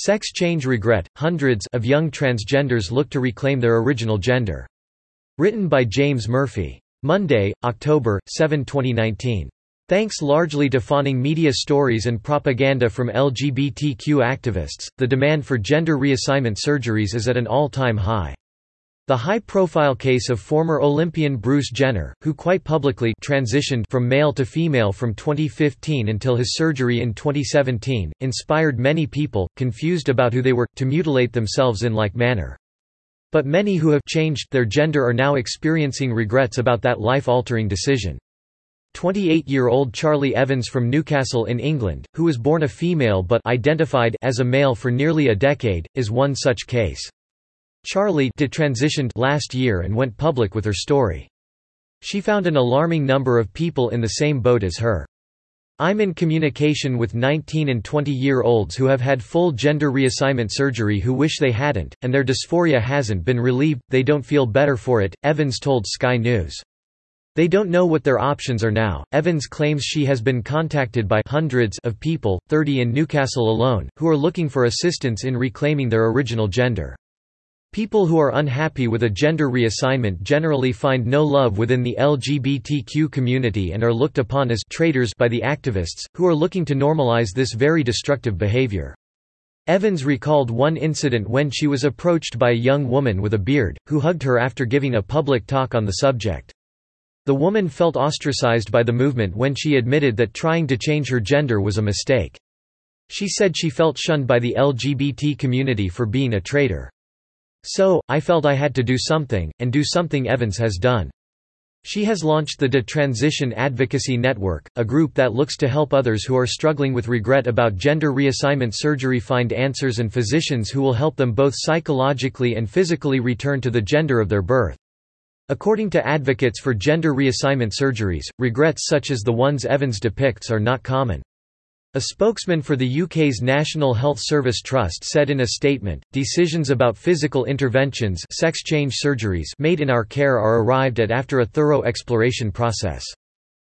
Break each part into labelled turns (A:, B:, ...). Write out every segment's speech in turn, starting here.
A: Sex change regret – Hundreds of young transgenders look to reclaim their original gender. Written by James Murphy. Monday, October, 7 2019. Thanks largely to fawning media stories and propaganda from LGBTQ activists, the demand for gender reassignment surgeries is at an all-time high. The high-profile case of former Olympian Bruce Jenner, who quite publicly transitioned from male to female from 2015 until his surgery in 2017, inspired many people, confused about who they were, to mutilate themselves in like manner. But many who have changed their gender are now experiencing regrets about that life-altering decision. 28-year-old Charlie Evans from Newcastle in England, who was born a female but identified as a male for nearly a decade, is one such case. Charlie detransitioned last year and went public with her story. She found an alarming number of people in the same boat as her. I'm in communication with 19 and 20-year-olds who have had full gender reassignment surgery who wish they hadn't, and their dysphoria hasn't been relieved, they don't feel better for it, Evans told Sky News. They don't know what their options are now. Evans claims she has been contacted by hundreds of people, 30 in Newcastle alone, who are looking for assistance in reclaiming their original gender. People who are unhappy with a gender reassignment generally find no love within the LGBTQ community and are looked upon as traitors by the activists, who are looking to normalize this very destructive behavior. Evans recalled one incident when she was approached by a young woman with a beard, who hugged her after giving a public talk on the subject. The woman felt ostracized by the movement when she admitted that trying to change her gender was a mistake. She said she felt shunned by the LGBT community for being a traitor. So, I felt I had to do something, and do something Evans has done. She has launched the Detransition Advocacy Network, a group that looks to help others who are struggling with regret about gender reassignment surgery find answers and physicians who will help them both psychologically and physically return to the gender of their birth. According to advocates for gender reassignment surgeries, regrets such as the ones Evans depicts are not common. A spokesman for the UK's National Health Service Trust said in a statement, decisions about physical interventions sex change surgeries made in our care are arrived at after a thorough exploration process.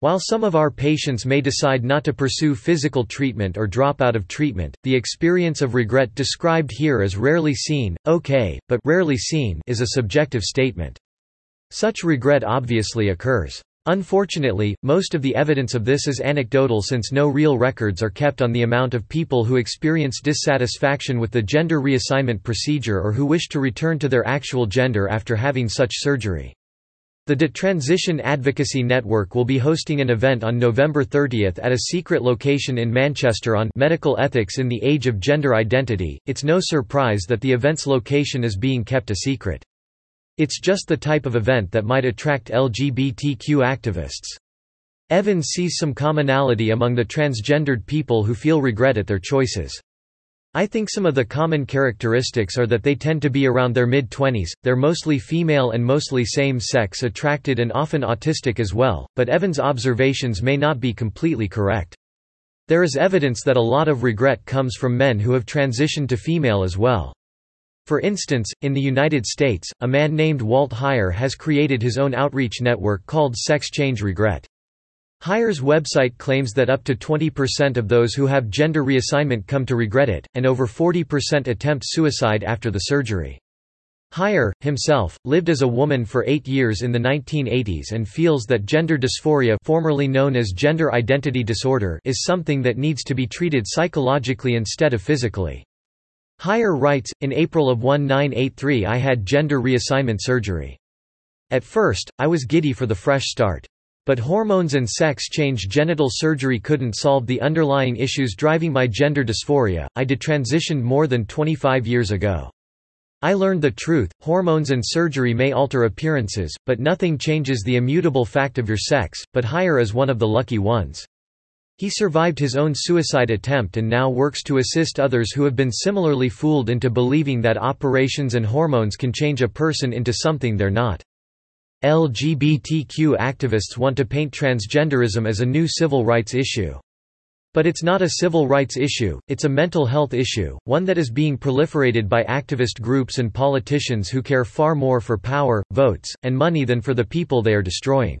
A: While some of our patients may decide not to pursue physical treatment or drop out of treatment, the experience of regret described here as rarely seen, okay, but rarely seen is a subjective statement. Such regret obviously occurs. Unfortunately, most of the evidence of this is anecdotal since no real records are kept on the amount of people who experience dissatisfaction with the gender reassignment procedure or who wish to return to their actual gender after having such surgery. The Detransition Advocacy Network will be hosting an event on November 30 at a secret location in Manchester on medical ethics in the age of gender identity. It's no surprise that the event's location is being kept a secret. It's just the type of event that might attract LGBTQ activists. Evans sees some commonality among the transgendered people who feel regret at their choices. I think some of the common characteristics are that they tend to be around their mid-twenties, they're mostly female and mostly same-sex attracted and often autistic as well, but Evans' observations may not be completely correct. There is evidence that a lot of regret comes from men who have transitioned to female as well. For instance, in the United States, a man named Walt Heyer has created his own outreach network called Sex Change Regret. Heyer's website claims that up to 20% of those who have gender reassignment come to regret it, and over 40% attempt suicide after the surgery. Heyer, himself, lived as a woman for eight years in the 1980s and feels that gender dysphoria formerly known as gender identity disorder is something that needs to be treated psychologically instead of physically. Heyer writes, in April of 1983 I had gender reassignment surgery. At first, I was giddy for the fresh start. But hormones and sex change genital surgery couldn't solve the underlying issues driving my gender dysphoria. I detransitioned more than 25 years ago. I learned the truth, hormones and surgery may alter appearances, but nothing changes the immutable fact of your sex, but Heyer is one of the lucky ones. He survived his own suicide attempt and now works to assist others who have been similarly fooled into believing that operations and hormones can change a person into something they're not. LGBTQ activists want to paint transgenderism as a new civil rights issue. But it's not a civil rights issue, it's a mental health issue, one that is being proliferated by activist groups and politicians who care far more for power, votes, and money than for the people they are destroying.